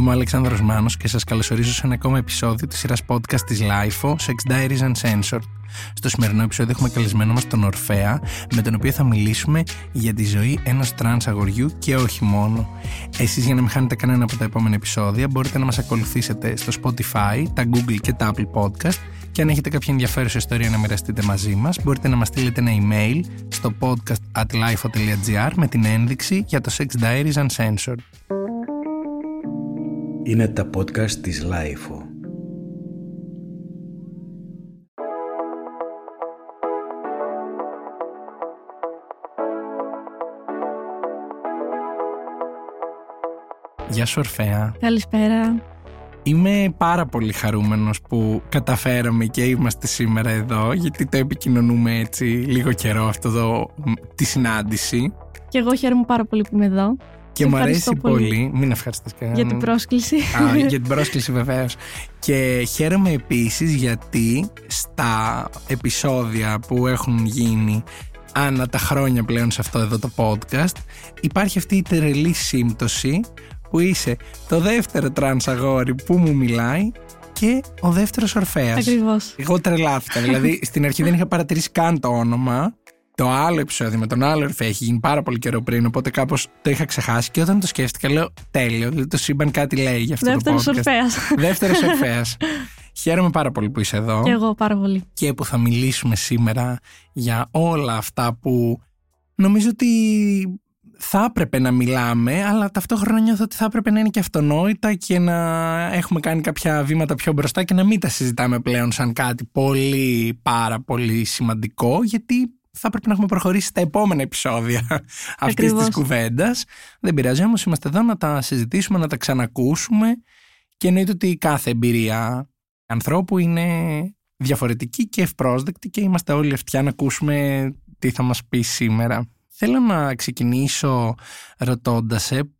Είμαι ο Αλεξάνδρος Μάνος και σας καλωσορίζω σε ένα ακόμα επεισόδιο της σειράς podcast της LiFO, Sex Diaries Uncensored. Στο σημερινό επεισόδιο έχουμε καλεσμένο μας τον Ορφέα, με τον οποίο θα μιλήσουμε για τη ζωή ενός τρανς αγοριού και όχι μόνο. Εσείς για να μην χάνετε κανένα από τα επόμενα επεισόδια μπορείτε να μας ακολουθήσετε στο Spotify, τα Google και τα Apple Podcast και αν έχετε κάποια ενδιαφέρουσα ιστορία να μοιραστείτε μαζί μας μπορείτε να μας στείλετε ένα email στο podcast@lifo.gr με την ένδειξη για το Sex Diaries Uncensored. Είναι τα podcast της Lifeo. Γεια σου Ορφέα. Καλησπέρα. Είμαι πάρα πολύ χαρούμενος που καταφέραμε και είμαστε σήμερα εδώ γιατί το επικοινωνούμε έτσι λίγο καιρό αυτό εδώ, τη συνάντηση. Και εγώ χαίρομαι πάρα πολύ που είμαι εδώ. Και μου αρέσει πολύ. Μην ευχαριστείς κανέναν. Για την πρόσκληση. Α, για την πρόσκληση βεβαίως. Και χαίρομαι επίσης γιατί στα επεισόδια που έχουν γίνει ανά τα χρόνια πλέον σε αυτό εδώ το podcast υπάρχει αυτή η τρελή σύμπτωση που είσαι το δεύτερο τρανς αγόρι που μου μιλάει και ο δεύτερος Ορφέας. Ακριβώς. Εγώ τρελάθηκα. δηλαδή στην αρχή δεν είχα παρατηρήσει καν το όνομα. Το άλλο επεισόδιο με τον άλλο ορφέα έχει γίνει πάρα πολύ καιρό πριν, οπότε κάπως το είχα ξεχάσει. Και όταν το σκέφτηκα, λέω τέλειο. Δηλαδή το σύμπαν κάτι λέει για αυτό Δεύτερος το podcast. ορφέας. Δεύτερος ορφαία. Χαίρομαι πάρα πολύ που είσαι εδώ Και εγώ πάρα πολύ. και που θα μιλήσουμε σήμερα για όλα αυτά που νομίζω ότι θα έπρεπε να μιλάμε, αλλά ταυτόχρονα νιώθω ότι θα έπρεπε να είναι και αυτονόητα και να έχουμε κάνει κάποια βήματα πιο μπροστά και να μην τα συζητάμε πλέον σαν κάτι πολύ πάρα πολύ σημαντικό, γιατί θα πρέπει να έχουμε προχωρήσει στα επόμενα επεισόδια αυτής Ακριβώς. τη κουβέντας. Δεν πειράζει όμως, είμαστε εδώ να τα συζητήσουμε, να τα ξανακούσουμε και εννοείται ότι κάθε εμπειρία ανθρώπου είναι διαφορετική και ευπρόσδεκτη και είμαστε όλοι αυτιά να ακούσουμε τι θα μας πει σήμερα. Θέλω να ξεκινήσω ρωτώντας σε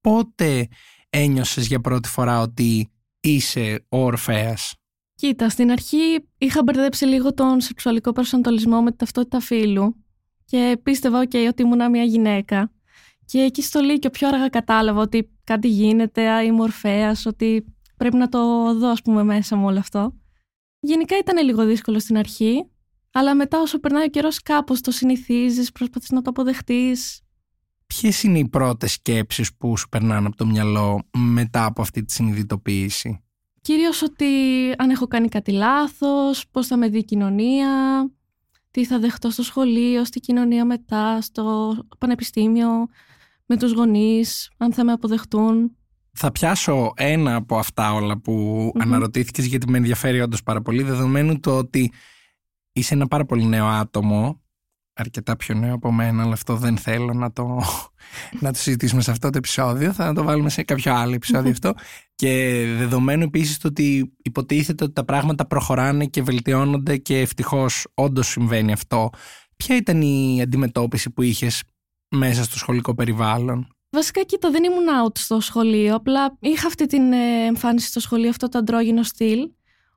πότε ένιωσες για πρώτη φορά ότι είσαι ο Ορφέας; Κοίτα, στην αρχή είχα μπερδέψει λίγο τον σεξουαλικό προσανατολισμό με την ταυτότητα φύλου και πίστευα okay, ότι ήμουν μια γυναίκα. Και εκεί στο Λύκειο πιο αργά κατάλαβα ότι κάτι γίνεται, α, είμαι ορφέας, ότι πρέπει να το δω ας πούμε μέσα μου όλο αυτό. Γενικά ήταν λίγο δύσκολο στην αρχή, αλλά μετά όσο περνάει ο καιρός κάπως το συνηθίζεις, προσπαθείς να το αποδεχτείς. Ποιες είναι οι πρώτες σκέψεις που σου περνάνε από το μυαλό μετά από αυτή τη συνειδητοποίηση; Κυρίως ότι αν έχω κάνει κάτι λάθος, πώς θα με δει η κοινωνία, τι θα δεχτώ στο σχολείο, στη κοινωνία μετά, στο πανεπιστήμιο, με τους γονείς, αν θα με αποδεχτούν. Θα πιάσω ένα από αυτά όλα που αναρωτήθηκες γιατί με ενδιαφέρει όντως πάρα πολύ δεδομένου το ότι είσαι ένα πάρα πολύ νέο άτομο αρκετά πιο νέο από μένα αλλά αυτό δεν θέλω να το, να το συζητήσουμε σε αυτό το επεισόδιο θα το βάλουμε σε κάποιο άλλο επεισόδιο αυτό και δεδομένου επίσης το ότι υποτίθεται ότι τα πράγματα προχωράνε και βελτιώνονται και ευτυχώς όντως συμβαίνει αυτό ποια ήταν η αντιμετώπιση που είχες μέσα στο σχολικό περιβάλλον; Βασικά, κοίτα, δεν ήμουν out στο σχολείο. Απλά είχα αυτή την ε, εμφάνιση στο σχολείο, αυτό το αντρόγινο στυλ.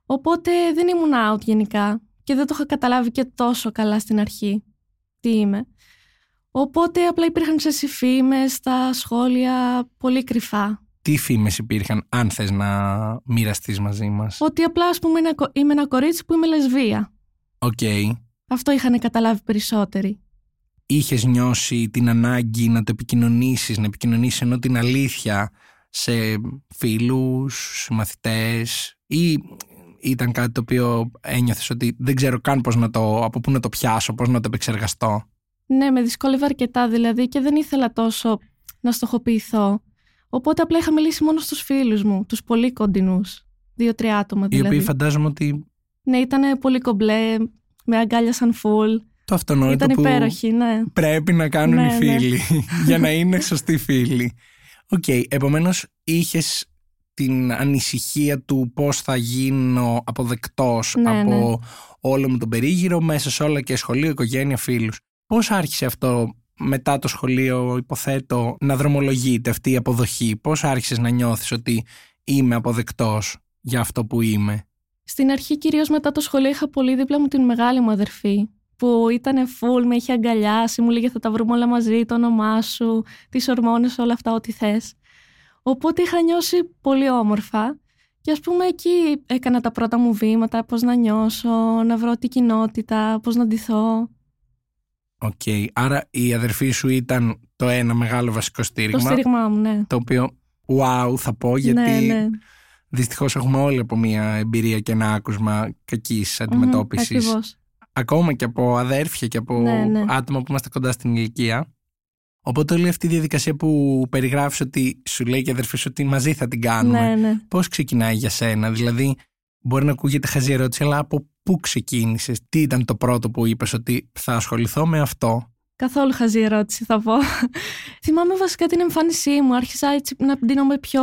Οπότε δεν ήμουν out γενικά. Και δεν το είχα καταλάβει και τόσο καλά στην αρχή τι είμαι. Οπότε απλά υπήρχαν σε φήμες στα σχόλια πολύ κρυφά. τι φήμες υπήρχαν αν θες να μοιραστείς μαζί μας; Ότι απλά, ας πούμε, είναι- είμαι ένα κορίτσι που είμαι λεσβία. Οκ. Αυτό είχαν καταλάβει περισσότεροι. Είχες νιώσει την ανάγκη να το επικοινωνήσεις, να επικοινωνήσεις ενώ την αλήθεια σε φίλους, σε μαθητές ή ήταν κάτι το οποίο ένιωθες ότι δεν ξέρω καν πώς να το, από πού να το πιάσω, πώς να το επεξεργαστώ; Ναι, με δυσκόλευε αρκετά δηλαδή και δεν ήθελα τόσο να στοχοποιηθώ. Οπότε απλά είχα μιλήσει μόνο στους φίλους μου, τους πολύ κοντινούς. Δύο-τρία άτομα Οι δηλαδή. οποίοι φαντάζομαι ότι Ναι, ήταν πολύ κομπλέ, με αγκάλιασαν full. το αυτονόητο Ήταν που υπέροχοι, ναι. πρέπει να κάνουν Ναι, οι ναι. φίλοι για να είναι σωστοί φίλοι. Οκ, επομένως είχες την ανησυχία του πώς θα γίνω αποδεκτός Ναι, από ναι. όλο μου τον περίγυρο μέσα σε όλα και σχολείο, οικογένεια, φίλους. Πώς άρχισε αυτό μετά το σχολείο, υποθέτω, να δρομολογείται αυτή η αποδοχή; Πώς άρχισες να νιώθεις ότι είμαι αποδεκτός για αυτό που είμαι; Στην αρχή, κυρίως μετά το σχολείο, είχα πολύ δίπλα μου την μεγάλη μου αδερφή. Που ήταν full, με είχε αγκαλιάσει, μου λέγε θα τα βρούμε όλα μαζί, το όνομά σου, τις ορμόνες, όλα αυτά, ό,τι θες. Οπότε είχα νιώσει πολύ όμορφα και ας πούμε εκεί έκανα τα πρώτα μου βήματα, πώς να νιώσω, να βρω την κοινότητα, πώς να ντυθώ. Οκ. Άρα η αδερφή σου ήταν το ένα μεγάλο βασικό στήριγμα. Το στήριγμά μου, ναι. Το οποίο, wow, θα πω, γιατί ναι, ναι. δυστυχώς έχουμε όλοι από μια εμπειρία και ένα άκουσμα κακής αντιμετώπισης. Ακριβώς. Ακόμα και από αδέρφια και από Ναι, ναι. άτομα που είμαστε κοντά στην ηλικία. Οπότε όλη αυτή η διαδικασία που περιγράφεις ότι σου λέει και η αδερφή σου ότι μαζί θα την κάνουμε. Ναι, ναι. Πώς ξεκινάει για σένα, δηλαδή μπορεί να ακούγεται χαζή ερώτηση, αλλά από πού ξεκίνησες, τι ήταν το πρώτο που είπες ότι θα ασχοληθώ με αυτό; Καθόλου χαζή ερώτηση θα πω. Θυμάμαι βασικά την εμφάνισή μου. Άρχισα έτσι να ντύνομαι πιο...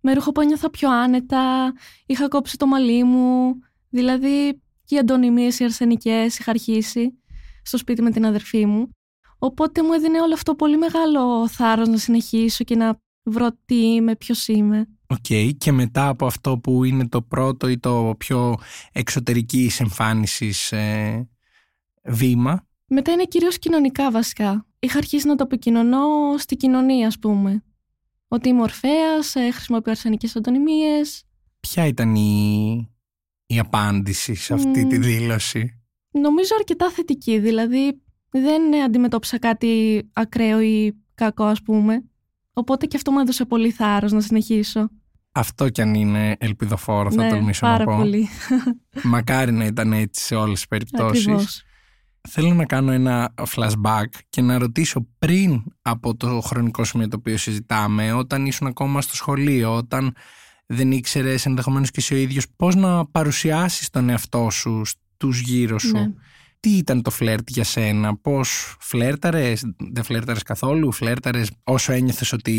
με ρούχο που ένιωθα πιο άνετα. Είχα κόψει το μαλλί μου. Δηλαδή και οι αντωνυμίες, οι αρσενικές είχα αρχίσει στο σπίτι με την αδερφή μου. Οπότε μου έδινε όλο αυτό πολύ μεγάλο θάρρος να συνεχίσω και να βρω τι είμαι, ποιος είμαι. Οκ, και μετά από αυτό που είναι το πρώτο ή το πιο εξωτερικής εμφάνισης ε, βήμα, Μετά είναι κυρίως κοινωνικά βασικά. Είχα αρχίσει να το επικοινωνώ στη κοινωνία, ας πούμε. Ότι είμαι ορφέας, ε, χρησιμοποιώ αρσενικές αντωνυμίες. ποια ήταν η, η απάντηση σε αυτή Μμμ. τη δήλωση; Νομίζω αρκετά θετική, δηλαδή δεν ε, αντιμετώπισα κάτι ακραίο ή κακό ας πούμε. Οπότε και αυτό μου έδωσε πολύ θάρρος να συνεχίσω. Αυτό κι αν είναι ελπιδοφόρο θα ναι, τολμήσω πάρα να πω. πολύ. Μακάρι να ήταν έτσι σε όλες τις περιπτώσεις. Ακριβώς. Θέλω να κάνω ένα flashback και να ρωτήσω πριν από το χρονικό σημείο το οποίο συζητάμε, όταν ήσουν ακόμα στο σχολείο, όταν δεν ήξερες ενδεχομένως και εσύ ο ίδιος πώς να παρουσιάσεις τον εαυτό σου στους γύρω σου. Ναι. Τι ήταν το φλερτ για σένα, πώς φλέρταρες, δεν φλέρταρες καθόλου, φλέρταρες όσο ένιωθες ότι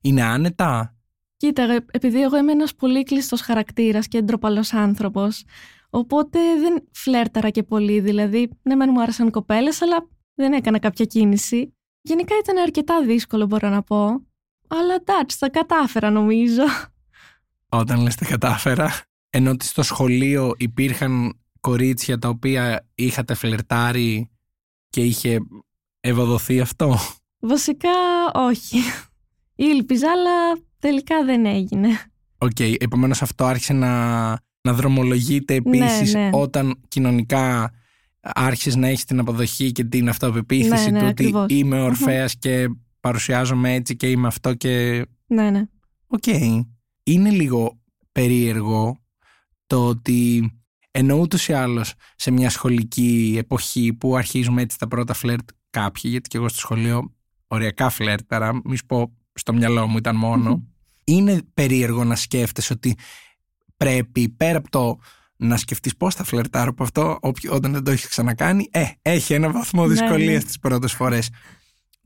είναι άνετα; Κοίτα, εγώ- επειδή εγώ είμαι ένας πολύ κλειστός χαρακτήρας και ντροπαλός άνθρωπος, οπότε δεν φλέρταρα και πολύ, δηλαδή ναι μεν μου άρεσαν κοπέλες, αλλά δεν έκανα κάποια κίνηση. Γενικά ήταν αρκετά δύσκολο μπορώ να πω, αλλά εντάξει, τα κατάφερα νομίζω. Όταν λες τα κατάφερα, ενώ ότι στο σχολείο υπήρχαν κορίτσια τα οποία είχατε φλερτάρει και είχε ευοδοθεί αυτό; Βασικά όχι. Ήλπιζα, αλλά τελικά δεν έγινε. Οκ, επομένως αυτό άρχισε να, να δρομολογείται επίσης ναι. όταν κοινωνικά άρχισες να έχεις την αποδοχή και την αυτοπεποίθηση Ναι, ναι, του ότι ακριβώς. είμαι Ορφέας και παρουσιάζομαι έτσι και είμαι αυτό και Ναι, ναι. Οκ. Είναι λίγο περίεργο το ότι ενώ ούτως ή άλλως σε μια σχολική εποχή που αρχίζουμε έτσι τα πρώτα φλερτ κάποιοι, γιατί και εγώ στο σχολείο οριακά φλερταρα, μη σου πω στο μυαλό μου ήταν μόνο, είναι περίεργο να σκέφτεσαι ότι πρέπει πέρα από το να σκεφτείς πώς θα φλερτάρω από αυτό όποιο- όταν δεν το έχεις ξανακάνει, ε, έχει ένα βαθμό Ναι, δυσκολίας ναι. τις πρώτες φορές.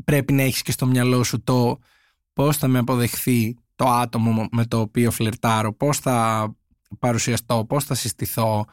Πρέπει να έχεις και στο μυαλό σου το πώς θα με αποδεχθεί το άτομο με το οποίο φλερτάρω, πώς θα παρουσιαστώ, πώς θα συστηθώ,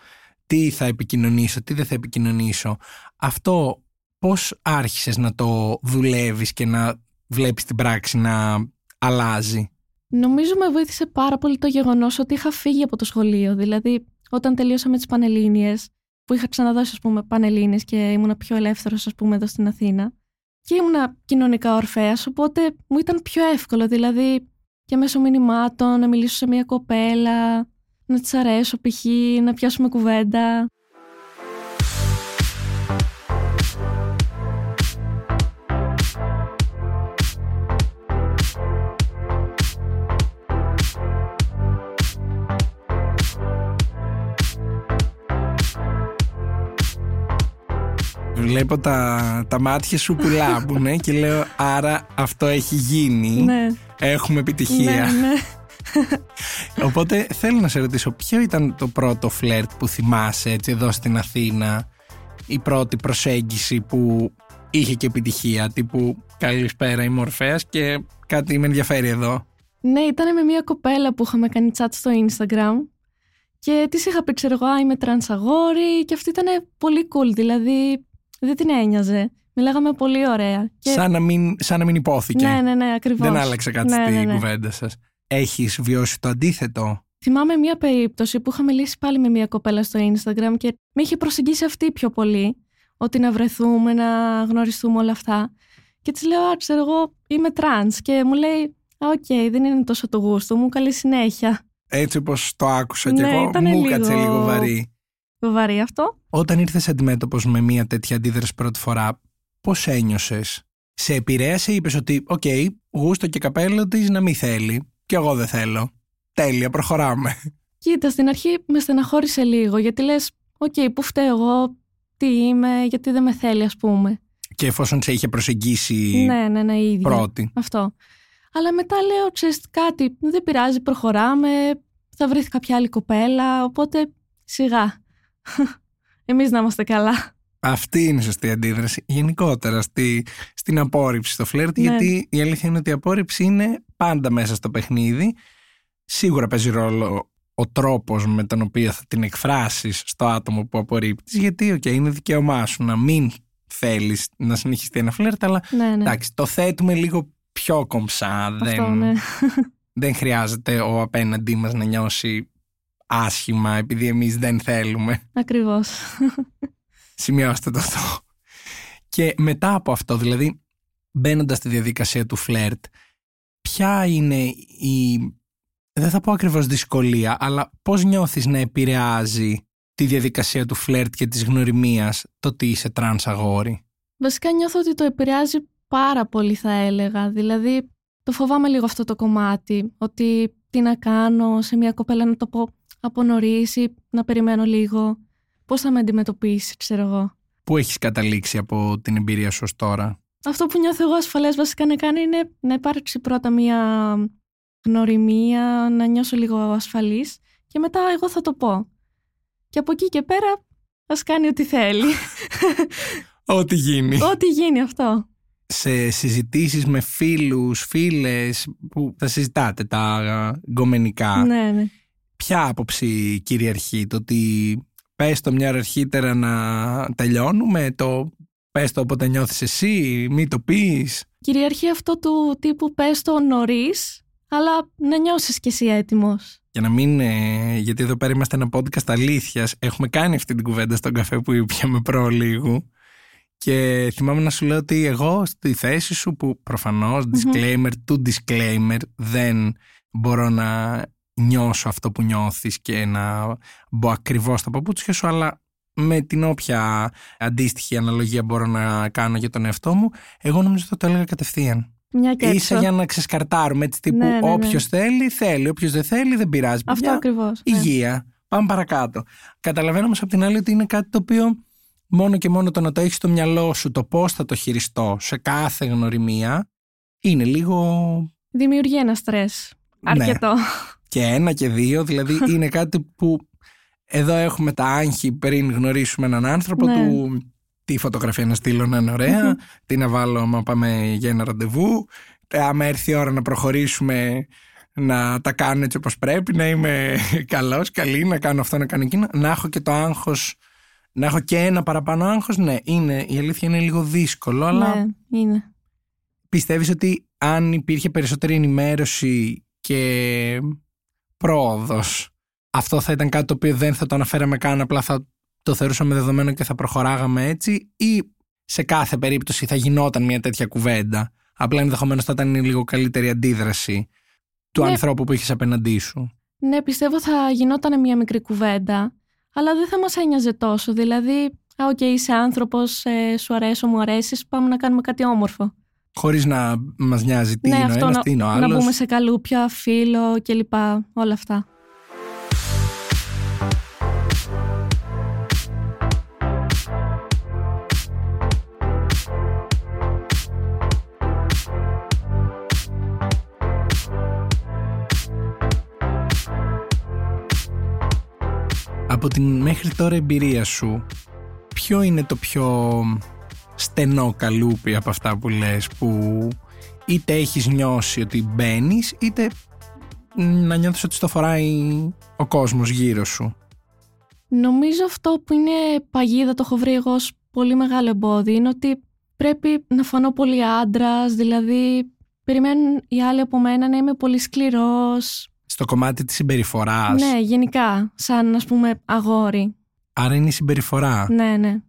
τι θα επικοινωνήσω, τι δεν θα επικοινωνήσω. Αυτό πώς άρχισες να το δουλεύεις και να βλέπεις την πράξη να αλλάζει; Νομίζω με βοήθησε πάρα πολύ το γεγονός ότι είχα φύγει από το σχολείο. Δηλαδή, όταν τελείωσα με τις Πανελλήνιες, που είχα ξαναδώσει, ας πούμε, Πανελλήνιε και ήμουνα πιο ελεύθερος, ας πούμε, εδώ στην Αθήνα. Και ήμουνα κοινωνικά ορφαία, οπότε μου ήταν πιο εύκολο. Δηλαδή, και μέσω μηνυμάτων να μιλήσω σε μια κοπέλα, να τη αρέσω π.χ., να πιάσουμε κουβέντα. Βλέπω τα, τα μάτια σου που λάμπουνε και λέω άρα αυτό έχει γίνει. Ναι, Έχουμε επιτυχία. ναι, ναι. Οπότε θέλω να σε ρωτήσω ποιο ήταν το πρώτο φλερτ που θυμάσαι έτσι εδώ στην Αθήνα; Η πρώτη προσέγγιση που είχε και επιτυχία τύπου καλησπέρα είμαι Ορφέας και κάτι με ενδιαφέρει εδώ. Ναι, ήταν με μια κοπέλα που είχαμε κάνει chat στο Instagram και της είχα πει, ξέρω εγώ, «Α, είμαι τρανς αγόρι και αυτή ήταν πολύ cool, δηλαδή δεν την ένοιαζε. Μιλάγαμε πολύ ωραία. Και... Σαν, να μην, σαν να μην ειπώθηκε. Ναι, ναι, ναι, ακριβώς. Δεν άλλαξε κάτι Ναι, στην ναι, ναι. κουβέντα σας. Έχεις βιώσει το αντίθετο; Θυμάμαι μια περίπτωση που είχα μιλήσει πάλι με μια κοπέλα στο Instagram και με είχε προσεγγίσει αυτή πιο πολύ. Ότι να βρεθούμε, να γνωριστούμε όλα αυτά. Και της λέω, «Α, ξέρω εγώ, είμαι τρανς. Και μου λέει, οκ, δεν είναι τόσο το γούστο μου, καλή συνέχεια. Έτσι όπως το άκουσα κι Ναι, εγώ, ήτανε μου λίγο- κάτσε λίγο βαρύ. Βαρύ αυτό. Όταν ήρθες αντιμέτωπος με μια τέτοια αντίδραση πρώτη φορά, πώς ένιωσες; Σε επηρέασε ή είπες ότι «OK, γούστο και καπέλο της να μην θέλει και εγώ δεν θέλω». Τέλεια, προχωράμε. Κοίτα, στην αρχή με στεναχώρησε λίγο, γιατί λες, οκ, πού φταίω εγώ, τι είμαι, γιατί δεν με θέλει, ας πούμε. Και εφόσον σε είχε προσεγγίσει Ναι, ναι, ναι, η ίδια. πρώτη. Αυτό. Αλλά μετά λέω, ξέρεις κάτι, δεν πειράζει, προχωράμε, θα βρεθεί κάποια άλλη κοπέλα, οπότε σιγά. Εμείς να είμαστε καλά. Αυτή είναι η σωστή αντίδραση. Γενικότερα στη, στην απόρριψη στο φλερτ, Ναι. γιατί η αλήθεια είναι ότι η απόρριψη είναι πάντα μέσα στο παιχνίδι. Σίγουρα παίζει ρόλο ο τρόπος με τον οποίο θα την εκφράσεις στο άτομο που απορρίπτεις, γιατί οκ, είναι δικαίωμά σου να μην θέλεις να συνεχιστεί ένα φλερτ, αλλά Ναι, ναι. εντάξει, το θέτουμε λίγο πιο κομψά. Αυτό, δεν, ναι. δεν χρειάζεται ο απέναντί μας να νιώσει άσχημα επειδή εμείς δεν θέλουμε. Ακριβώς. Σημειώστε το αυτό. Και μετά από αυτό, δηλαδή, μπαίνοντας στη διαδικασία του φλερτ, ποια είναι η. Δεν θα πω ακριβώς δυσκολία, αλλά πώς νιώθεις να επηρεάζει τη διαδικασία του φλερτ και της γνωριμίας το ότι είσαι τρανς αγόρι; Βασικά νιώθω ότι το επηρεάζει πάρα πολύ θα έλεγα. Δηλαδή το φοβάμαι λίγο αυτό το κομμάτι. Ότι τι να κάνω σε μια κοπέλα να το πω από νωρίς ή να περιμένω λίγο. Πώς θα με αντιμετωπίσει, ξέρω εγώ. Πού έχεις καταλήξει από την εμπειρία σου ως τώρα; Αυτό που νιώθω εγώ ασφαλές βασικά να κάνει είναι να υπάρξει πρώτα μια γνωριμία, να νιώσω λίγο ασφαλής και μετά εγώ θα το πω. Και από εκεί και πέρα ας κάνει ό,τι θέλει. Ό,τι γίνει. ό,τι γίνει αυτό. σε συζητήσεις με φίλους, φίλες που θα συζητάτε τα γκομενικά. Ναι, ναι. Ποια άποψη κυριαρχεί, το ότι πες το μια ώρα αρχίτερα να τελειώνουμε, το πες το όποτε νιώθεις εσύ, μη το πεις. Κυριαρχεί αυτό του τύπου πες το νωρίς, αλλά να νιώσεις κι εσύ έτοιμος. Για να μην, ε, γιατί εδώ πέρα είμαστε ένα podcast αλήθειας, έχουμε κάνει αυτή την κουβέντα στον καφέ που πιάμε προλίγου και θυμάμαι να σου λέω ότι εγώ στη θέση σου που προφανώς disclaimer to disclaimer δεν μπορώ να νιώσω αυτό που νιώθεις και να μπω ακριβώς στα παπούτσια σου αλλά με την όποια αντίστοιχη αναλογία μπορώ να κάνω για τον εαυτό μου εγώ νομίζω θα το έλεγα κατευθείαν. Μια και Ίσα έξω. για να ξεσκαρτάρουμε έτσι τύπου Ναι, ναι, ναι. όποιος θέλει θέλει, όποιος δεν θέλει δεν πειράζει. Αυτό παιδιά. ακριβώς. ναι. Υγεία. Πάμε παρακάτω. Καταλαβαίνω όμω από την άλλη ότι είναι κάτι το οποίο μόνο και μόνο το να το έχεις στο μυαλό σου το πώς θα το χειριστώ σε κάθε γνωριμία είναι λίγο Δημιουργεί ένα στρες. Ναι. Αρκετό. και ένα και δύο. Δηλαδή είναι κάτι που εδώ έχουμε τα άγχη πριν γνωρίσουμε έναν άνθρωπο Ναι. του. Τι φωτογραφία να στείλω να είναι ωραία, τι να βάλω άμα πάμε για ένα ραντεβού, άμα έρθει η ώρα να προχωρήσουμε να τα κάνω έτσι όπως πρέπει, να είμαι καλός, καλή, να κάνω αυτό, να κάνω εκείνο, να έχω και το άγχος, να έχω και ένα παραπάνω άγχος, ναι, είναι, η αλήθεια είναι λίγο δύσκολο, αλλά Ναι, είναι. πιστεύεις ότι αν υπήρχε περισσότερη ενημέρωση και πρόοδος, αυτό θα ήταν κάτι το οποίο δεν θα το αναφέραμε καν, απλά θα το θεωρούσαμε δεδομένο και θα προχωράγαμε έτσι ή σε κάθε περίπτωση θα γινόταν μια τέτοια κουβέντα. Απλά ενδεχομένως θα ήταν η λίγο καλύτερη αντίδραση του Ναι. ανθρώπου που είχες απέναντί σου. Ναι, πιστεύω θα γινόταν μια μικρή κουβέντα, αλλά δεν θα μας ένοιαζε τόσο. Δηλαδή, α, οκ, είσαι άνθρωπος, ε, σου αρέσω, μου αρέσεις, πάμε να κάνουμε κάτι όμορφο. Χωρίς να μας νοιάζει τι ναι, είναι ο αυτό ένας, να, τι είναι ο να άλλος. μπούμε σε καλούπια, φύλο κλπ. Όλα αυτά. Από την μέχρι τώρα εμπειρία σου, ποιο είναι το πιο στενό καλούπι από αυτά που λες που είτε έχεις νιώσει ότι μπαίνεις είτε να νιώθεις ότι στο φοράει ο κόσμος γύρω σου; Νομίζω αυτό που είναι παγίδα, το έχω βρει εγώ ως πολύ μεγάλο εμπόδιο, είναι ότι πρέπει να φανώ πολύ άντρας, δηλαδή περιμένουν οι άλλοι από μένα να είμαι πολύ σκληρός. Στο κομμάτι της συμπεριφοράς. Ναι, γενικά, σαν ας πούμε αγόρι. Άρα είναι η συμπεριφορά. Ναι, ναι.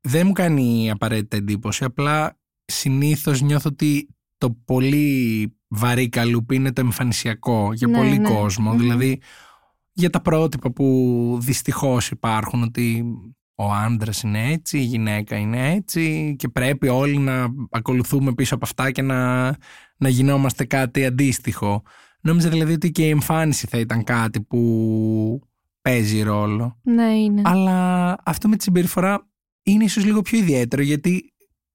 Δεν μου κάνει απαραίτητα εντύπωση, απλά συνήθως νιώθω ότι το πολύ βαρύ καλούπι είναι το εμφανισιακό για Ναι, πολύ ναι. κόσμο. Μμμ. Δηλαδή για τα πρότυπα που δυστυχώς υπάρχουν ότι ο άντρας είναι έτσι, η γυναίκα είναι έτσι και πρέπει όλοι να ακολουθούμε πίσω από αυτά και να, να γινόμαστε κάτι αντίστοιχο. Νόμιζα δηλαδή ότι και η εμφάνιση θα ήταν κάτι που παίζει ρόλο. Ναι, είναι. Αλλά αυτό με τη συμπεριφορά είναι ίσως λίγο πιο ιδιαίτερο γιατί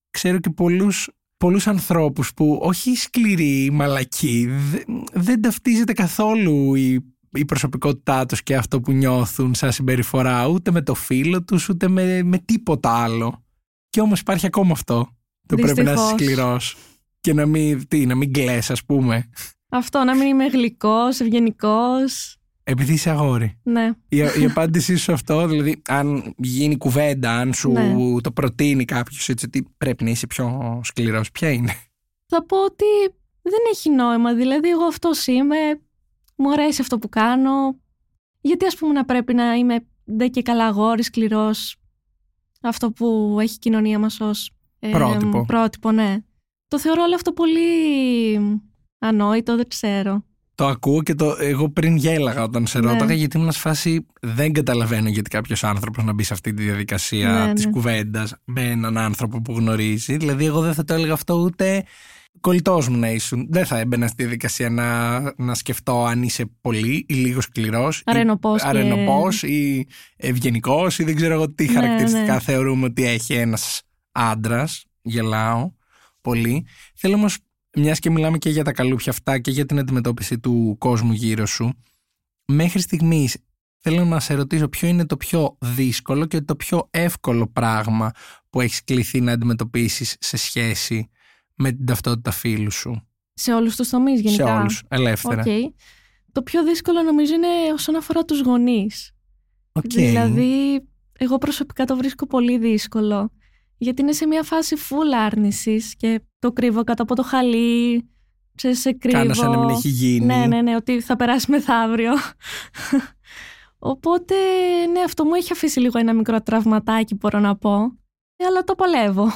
ξέρω και πολλούς, πολλούς ανθρώπους που όχι σκληροί, μαλακοί, δε- δεν ταυτίζεται καθόλου η, η προσωπικότητά τους και αυτό που νιώθουν σαν συμπεριφορά ούτε με το φίλο τους ούτε με, με τίποτα άλλο. Και όμως υπάρχει ακόμα αυτό. Το πρέπει να είσαι Δυστυχώς. σκληρός και να μην, τι, να μην κλαις ας πούμε. Αυτό, να μην είμαι γλυκός, ευγενικός. Επειδή είσαι αγόρι. Ναι. Η, η απάντησή σου σε αυτό, δηλαδή, αν γίνει κουβέντα, αν σου Ναι. το προτείνει κάποιος έτσι ότι πρέπει να είσαι πιο σκληρός, ποια είναι; Θα πω ότι δεν έχει νόημα. Δηλαδή, εγώ αυτό είμαι. Μου αρέσει αυτό που κάνω. Γιατί, ας πούμε, να πρέπει να είμαι ντε και καλά αγόρι, σκληρός. Αυτό που έχει η κοινωνία μας ως ε, Πρότυπο. πρότυπο, ναι. Το θεωρώ όλο αυτό πολύ ανόητο, δεν ξέρω. Το ακούω και το, εγώ πριν γέλαγα όταν σε Ναι. ρώταγα, γιατί ήμουν σε φάση δεν καταλαβαίνω γιατί κάποιος άνθρωπος να μπει σε αυτή τη διαδικασία Ναι, της ναι. κουβέντας με έναν άνθρωπο που γνωρίζει. Δηλαδή, εγώ δεν θα το έλεγα αυτό ούτε κολλητός μου να ήσουν. Δεν θα έμπαινα στη διαδικασία να, να σκεφτώ αν είσαι πολύ ή λίγο σκληρός. Αρενοπός και- αρενοπός ή ευγενικός ή δεν ξέρω εγώ τι Ναι, χαρακτηριστικά ναι. θεωρούμε ότι έχει ένας άντρας. Γελάω πολύ. Θέλω όμως, μιας και μιλάμε και για τα καλούπια αυτά και για την αντιμετώπιση του κόσμου γύρω σου, μέχρι στιγμής θέλω να σε ρωτήσω ποιο είναι το πιο δύσκολο και το πιο εύκολο πράγμα που έχεις κληθεί να αντιμετωπίσεις σε σχέση με την ταυτότητα φίλου σου; Σε όλους τους τομείς γενικά. Σε όλους, ελεύθερα. Οκ. Το πιο δύσκολο νομίζω είναι όσον αφορά τους γονείς. Οκ. Δηλαδή, εγώ προσωπικά το βρίσκω πολύ δύσκολο. Γιατί είναι σε μια φάση full άρνησης και το κρύβω κάτω από το χαλί, ξέρεις, σε κρύβω. Κάνω σαν να μην έχει γίνει. Ναι, ναι, ναι, ότι θα περάσει μεθαύριο. Οπότε, ναι, αυτό μου έχει αφήσει λίγο ένα μικρό τραυματάκι, μπορώ να πω. Ε, Αλλά το παλεύω.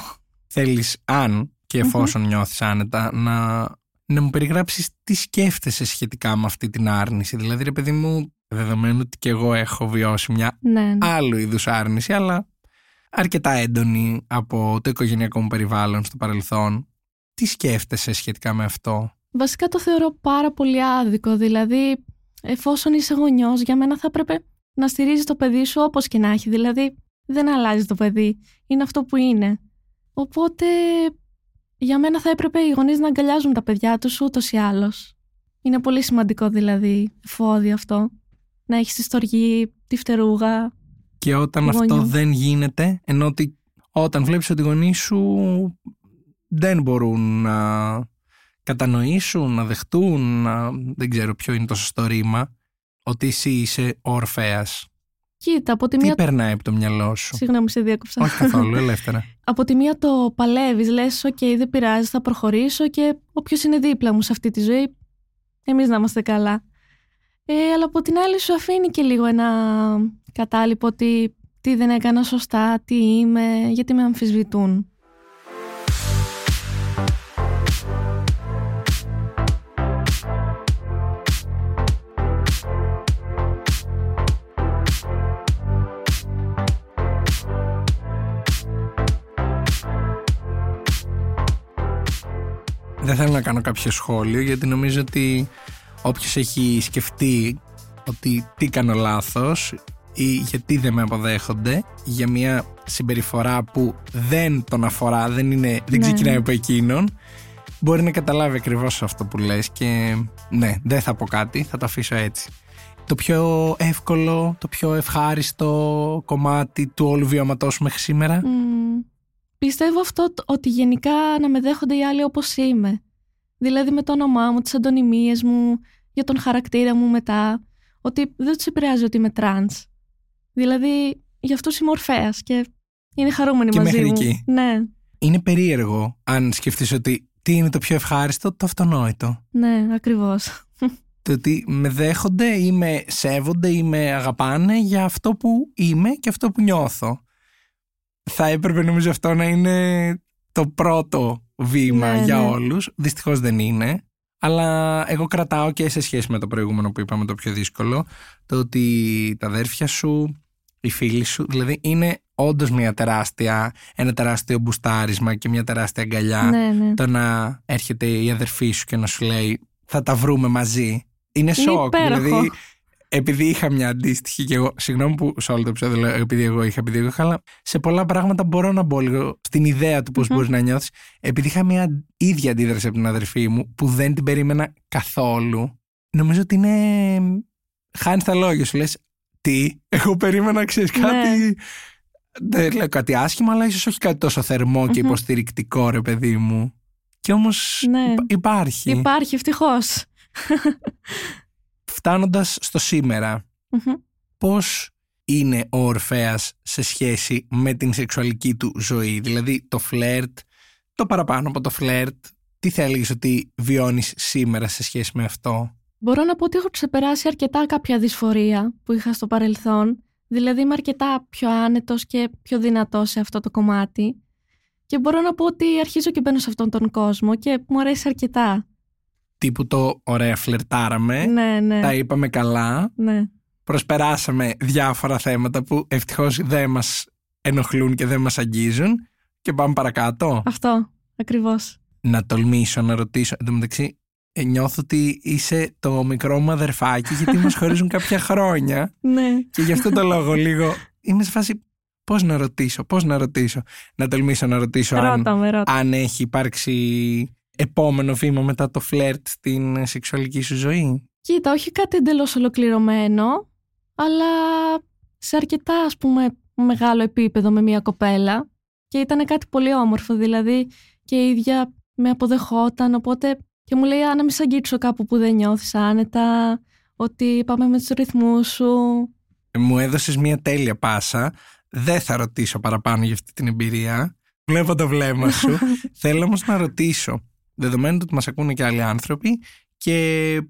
Θέλεις, αν και εφόσον νιώθεις άνετα, να, να μου περιγράψεις τι σκέφτεσαι σχετικά με αυτή την άρνηση. Δηλαδή, ρε παιδί μου, δεδομένου ότι και εγώ έχω βιώσει μια Ναι, ναι. άλλου είδους άρνηση, αλλά αρκετά έντονη από το οικογενειακό μου περιβάλλον στο παρελθόν. Τι σκέφτεσαι σχετικά με αυτό; Βασικά το θεωρώ πάρα πολύ άδικο. Δηλαδή, εφόσον είσαι γονιός, για μένα θα έπρεπε να στηρίζεις το παιδί σου όπως και να έχει. Δηλαδή, δεν αλλάζει το παιδί. Είναι αυτό που είναι. Οπότε, για μένα θα έπρεπε οι γονείς να αγκαλιάζουν τα παιδιά τους ούτως ή άλλως. Είναι πολύ σημαντικό δηλαδή εφόδιο αυτό. Να έχεις τη στοργή, τη φτερούγα. Και όταν αυτό Γονιού. δεν γίνεται, ενώ ότι όταν βλέπεις ότι οι γονείς σου δεν μπορούν να κατανοήσουν, να δεχτούν, να... δεν ξέρω ποιο είναι το σωστό ρήμα, ότι εσύ είσαι ο Ορφέας. Κοίτα, από τη Τι μία. περνάει από το μυαλό σου; Συγγνώμη, σε διέκοψα. Όχι καθόλου, ελεύθερα. από τη μία το παλεύεις, λες «ΟΚ, δεν πειράζει, θα προχωρήσω και όποιος είναι δίπλα μου σε αυτή τη ζωή, εμείς να είμαστε καλά». Ε, αλλά από την άλλη σου αφήνει και λίγο ένα κατάλοιπο ότι τι δεν έκανα σωστά, τι είμαι, γιατί με αμφισβητούν. Δεν θέλω να κάνω κάποιο σχόλιο γιατί νομίζω ότι όποιος έχει σκεφτεί ότι τι κάνω λάθος ή γιατί δεν με αποδέχονται για μια συμπεριφορά που δεν τον αφορά, δεν, είναι, δεν Ναι. ξεκινάει από εκείνον μπορεί να καταλάβει ακριβώς αυτό που λες και ναι, δεν θα πω κάτι, θα το αφήσω έτσι. Το πιο εύκολο, το πιο ευχάριστο κομμάτι του όλου βιώματός σου μέχρι σήμερα; Μμμ. πιστεύω αυτό το- ότι γενικά να με δέχονται οι άλλοι όπως είμαι. Δηλαδή με το όνομά μου, τις αντωνυμίες μου, για τον χαρακτήρα μου μετά. Ότι δεν τους επηρεάζει ότι είμαι τρανς. Δηλαδή για αυτούς είμαι Ορφέας και είναι χαρούμενοι Και μαζί μέχρι μου. εκεί. Ναι, Είναι περίεργο αν σκεφτείς ότι τι είναι το πιο ευχάριστο, το αυτονόητο. ναι, ακριβώς. Το ότι με δέχονται ή με σέβονται ή με αγαπάνε για αυτό που είμαι και αυτό που νιώθω. Θα έπρεπε νομίζω αυτό να είναι το πρώτο βήμα Ναι, για ναι. όλους. Δυστυχώς δεν είναι. Αλλά εγώ κρατάω και σε σχέση με το προηγούμενο που είπαμε το πιο δύσκολο, το ότι τα αδέρφια σου, οι φίλοι σου, δηλαδή είναι όντως μια τεράστια, ένα τεράστιο μπουστάρισμα και μια τεράστια αγκαλιά. Ναι, ναι. Το να έρχεται η αδερφή σου και να σου λέει θα τα βρούμε μαζί. Είναι σοκ. υπέροχο. Δηλαδή, επειδή είχα μια αντίστοιχη και εγώ, συγγνώμη που σε όλο το επεισόδιο λέω επειδή εγώ είχα, επειδή εγώ είχα, αλλά σε πολλά πράγματα μπορώ να μπω λίγο στην ιδέα του πώς μπορείς να νιώθεις. Επειδή είχα μια ίδια αντίδραση από την αδερφή μου που δεν την περίμενα καθόλου, νομίζω ότι είναι. Χάνεις τα λόγια σου. Λες, τι, εγώ περίμενα, ξέρεις Ναι. κάτι. Δεν λέω κάτι άσχημο, αλλά ίσως όχι κάτι τόσο θερμό και Μμμ. υποστηρικτικό, ρε παιδί μου. Και όμως Ναι. υπάρχει. Υπάρχει, ευτυχώς. Φτάνοντας στο σήμερα, πώς είναι ο Ορφέας σε σχέση με την σεξουαλική του ζωή; Δηλαδή το φλερτ, το παραπάνω από το φλερτ. Τι θα έλεγες ότι βιώνεις σήμερα σε σχέση με αυτό; Μπορώ να πω ότι έχω ξεπεράσει αρκετά κάποια δυσφορία που είχα στο παρελθόν. Δηλαδή είμαι αρκετά πιο άνετος και πιο δυνατός σε αυτό το κομμάτι. Και μπορώ να πω ότι αρχίζω και μπαίνω σε αυτόν τον κόσμο και μου αρέσει αρκετά. Τύπου το ωραία φλερτάραμε, Ναι, ναι. τα είπαμε καλά, ναι. προσπεράσαμε διάφορα θέματα που ευτυχώς δεν μας ενοχλούν και δεν μας αγγίζουν και πάμε παρακάτω. Αυτό, ακριβώς. να τολμήσω να ρωτήσω. Εν τω μεταξύ, ε, νιώθω ότι είσαι το μικρό μου αδερφάκι γιατί μας χωρίζουν κάποια χρόνια Ναι. και γι' αυτό το λόγο λίγο είμαι σε φάση πώς να ρωτήσω, πώς να ρωτήσω. Να τολμήσω να ρωτήσω αν, Ρώτα με, ρώτα. αν έχει υπάρξει επόμενο βήμα μετά το φλερτ στην σεξουαλική σου ζωή; Κοίτα, όχι κάτι εντελώς ολοκληρωμένο, αλλά σε αρκετά ας πούμε μεγάλο επίπεδο με μια κοπέλα και ήταν κάτι πολύ όμορφο, δηλαδή και η ίδια με αποδεχόταν, οπότε και μου λέει «Α, να μην σ' αγγίξω κάπου που δεν νιώθεις άνετα, ότι πάμε με τους ρυθμούς σου». Μου έδωσες μια τέλεια πάσα. Δεν θα ρωτήσω παραπάνω για αυτή την εμπειρία. Βλέπω το βλέμμα σου. Θέλω όμως να ρωτήσω, δεδομένου ότι μας ακούνε και άλλοι άνθρωποι και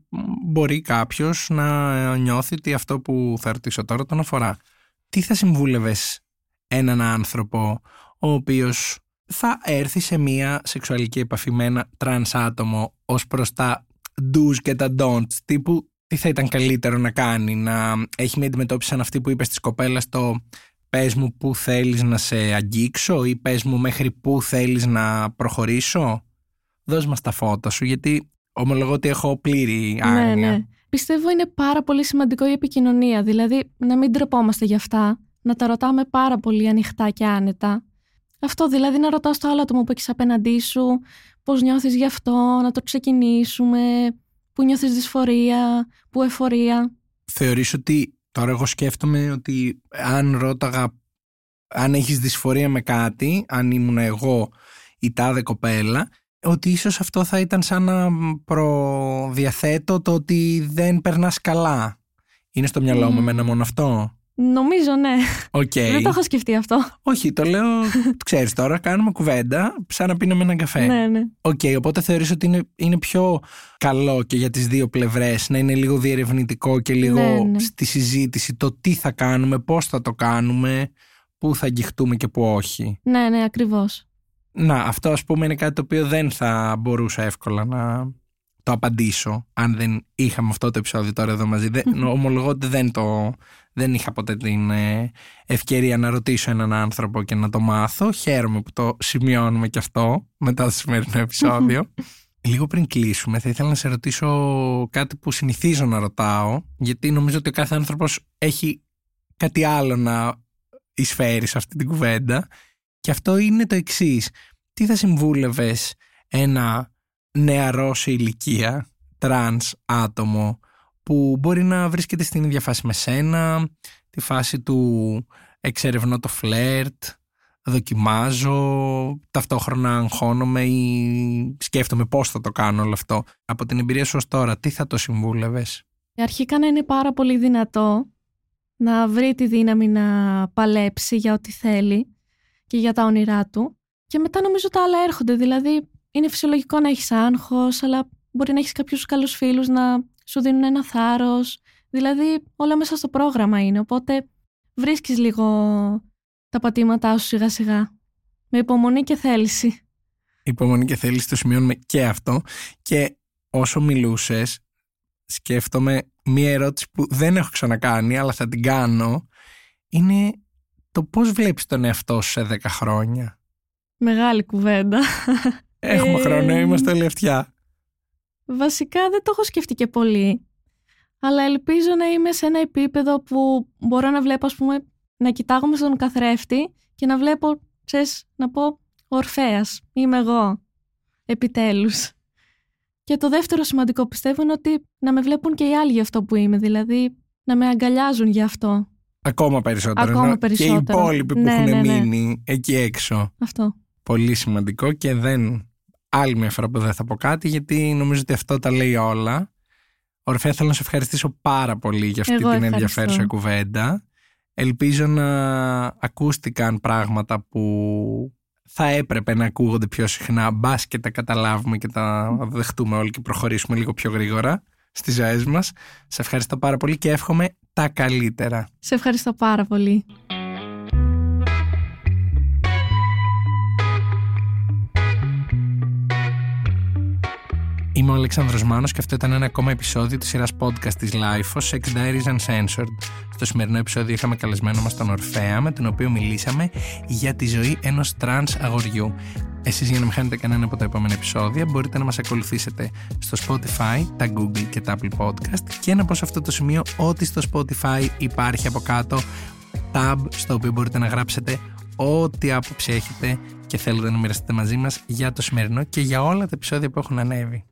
μπορεί κάποιος να νιώθει ότι αυτό που θα ρωτήσω τώρα τον αφορά. Τι θα συμβούλευες έναν άνθρωπο ο οποίος θα έρθει σε μια σεξουαλική επαφή με ένα τρανς άτομο ως προς τα do's και τα don'ts τύπου τι θα ήταν καλύτερο να κάνει να έχει μια αντιμετώπιση σαν αυτή που είπες της κοπέλας το πες μου που θέλεις να σε αγγίξω ή πες μου μέχρι που θέλεις να προχωρήσω δώσ' μας τα φώτα σου γιατί ομολογώ ότι έχω πλήρη άγνοια Ναι, ναι. Πιστεύω είναι πάρα πολύ σημαντικό η επικοινωνία, δηλαδή να μην τρεπόμαστε γι' αυτά, να τα ρωτάμε πάρα πολύ ανοιχτά και άνετα. Αυτό δηλαδή να ρωτάς το άλλο άτομο που έχεις απέναντί σου, πώς νιώθεις γι' αυτό, να το ξεκινήσουμε, που νιώθεις δυσφορία, που εφορία. θεωρείς ότι τώρα εγώ σκέφτομαι ότι αν ρώταγα αν έχεις δυσφορία με κάτι αν ήμουν εγώ η τάδε κοπέλα ότι ίσως αυτό θα ήταν σαν να προδιαθέτω το ότι δεν περνάς καλά είναι στο μυαλό μου Μμμ. εμένα μόνο αυτό; Νομίζω ναι, Οκ. δεν το έχω σκεφτεί αυτό. Όχι, το λέω, ξέρεις τώρα, κάνουμε κουβέντα σαν να πίνουμε έναν καφέ. Ναι, ναι. Οκ, οπότε θεωρείς ότι είναι, είναι πιο καλό και για τις δύο πλευρές να είναι λίγο διερευνητικό και λίγο Ναι, ναι. στη συζήτηση το τι θα κάνουμε, πώς θα το κάνουμε, πού θα αγγιχτούμε και πού όχι. Ναι, ναι, ακριβώς. Να, αυτό ας πούμε είναι κάτι το οποίο δεν θα μπορούσα εύκολα να το απαντήσω αν δεν είχαμε αυτό το επεισόδιο τώρα εδώ μαζί. Δεν, ομολογώ ότι δεν το... Δεν είχα ποτέ την ε, ευκαιρία να ρωτήσω έναν άνθρωπο και να το μάθω. Χαίρομαι που το σημειώνουμε και αυτό μετά το σημερινό επεισόδιο. Λίγο πριν κλείσουμε, θα ήθελα να σε ρωτήσω κάτι που συνηθίζω να ρωτάω, γιατί νομίζω ότι ο κάθε άνθρωπος έχει κάτι άλλο να εισφέρει σε αυτή την κουβέντα. Και αυτό είναι το εξής. Τι θα συμβούλευες ένα νεαρό σε ηλικία, τρανς άτομο, που μπορεί να βρίσκεται στην ίδια φάση με σένα, τη φάση του εξερευνώ το φλερτ, δοκιμάζω, ταυτόχρονα αγχώνομαι ή σκέφτομαι πώς θα το κάνω όλο αυτό. Από την εμπειρία σου ως τώρα, τι θα το συμβούλευες; Αρχικά να είναι πάρα πολύ δυνατό να βρει τη δύναμη να παλέψει για ό,τι θέλει και για τα όνειρά του. Και μετά νομίζω τα άλλα έρχονται. Δηλαδή, είναι φυσιολογικό να έχεις άγχος, αλλά μπορεί να έχεις κάποιους καλούς φίλους να σου δίνουν ένα θάρρος. Δηλαδή, όλα μέσα στο πρόγραμμα είναι. Οπότε, βρίσκεις λίγο τα πατήματά σου σιγά σιγά. Με υπομονή και θέληση. Υπομονή και θέλεις το σημειώνουμε και αυτό. Και όσο μιλούσες, σκέφτομαι μία ερώτηση που δεν έχω ξανακάνει, αλλά θα την κάνω. Είναι το πώς βλέπεις τον εαυτό σου σε 10 χρόνια; Μεγάλη κουβέντα. Έχουμε Ε, χρόνο, είμαστε λευτιά. Βασικά δεν το έχω σκεφτεί και πολύ. Αλλά ελπίζω να είμαι σε ένα επίπεδο που μπορώ να βλέπω, ας πούμε, να κοιτάγομαι στον καθρέφτη και να βλέπω, ξέρεις, να πω Ορφέας, είμαι εγώ. Επιτέλους. Και το δεύτερο σημαντικό πιστεύω είναι ότι να με βλέπουν και οι άλλοι για αυτό που είμαι, δηλαδή να με αγκαλιάζουν για αυτό. Ακόμα περισσότερο. Ακόμα ενώ περισσότερο. Και οι υπόλοιποι που Ναι, έχουν ναι, ναι. μείνει εκεί έξω. Αυτό. Πολύ σημαντικό και δεν άλλη μια φορά που δεν θα πω κάτι γιατί νομίζω ότι αυτό τα λέει όλα. Ορφέα θέλω να σε ευχαριστήσω πάρα πολύ για αυτή Εγώ την ευχαριστώ. ενδιαφέρουσα κουβέντα. Ελπίζω να ακούστηκαν πράγματα που θα έπρεπε να ακούγονται πιο συχνά μπας και τα καταλάβουμε και τα δεχτούμε όλοι και προχωρήσουμε λίγο πιο γρήγορα στις ζωές μας. Σε ευχαριστώ πάρα πολύ και εύχομαι τα καλύτερα. Σε ευχαριστώ πάρα πολύ. Είμαι ο Αλέξανδρος Μάνος και αυτό ήταν ένα ακόμα επεισόδιο της σειράς podcast της LIFO, Sex Diaries Uncensored. Στο σημερινό επεισόδιο είχαμε καλεσμένο μας τον Ορφέα, με τον οποίο μιλήσαμε για τη ζωή ενός τρανς αγοριού. Εσείς για να μην χάνετε κανένα από τα επόμενα επεισόδια μπορείτε να μας ακολουθήσετε στο Spotify, τα Google και τα Apple Podcast και να πω σε αυτό το σημείο ότι στο Spotify υπάρχει από κάτω tab στο οποίο μπορείτε να γράψετε ό,τι άποψη έχετε και θέλετε να μοιραστείτε μαζί μας για το σημερινό και για όλα τα επεισόδια που έχουν ανέβει.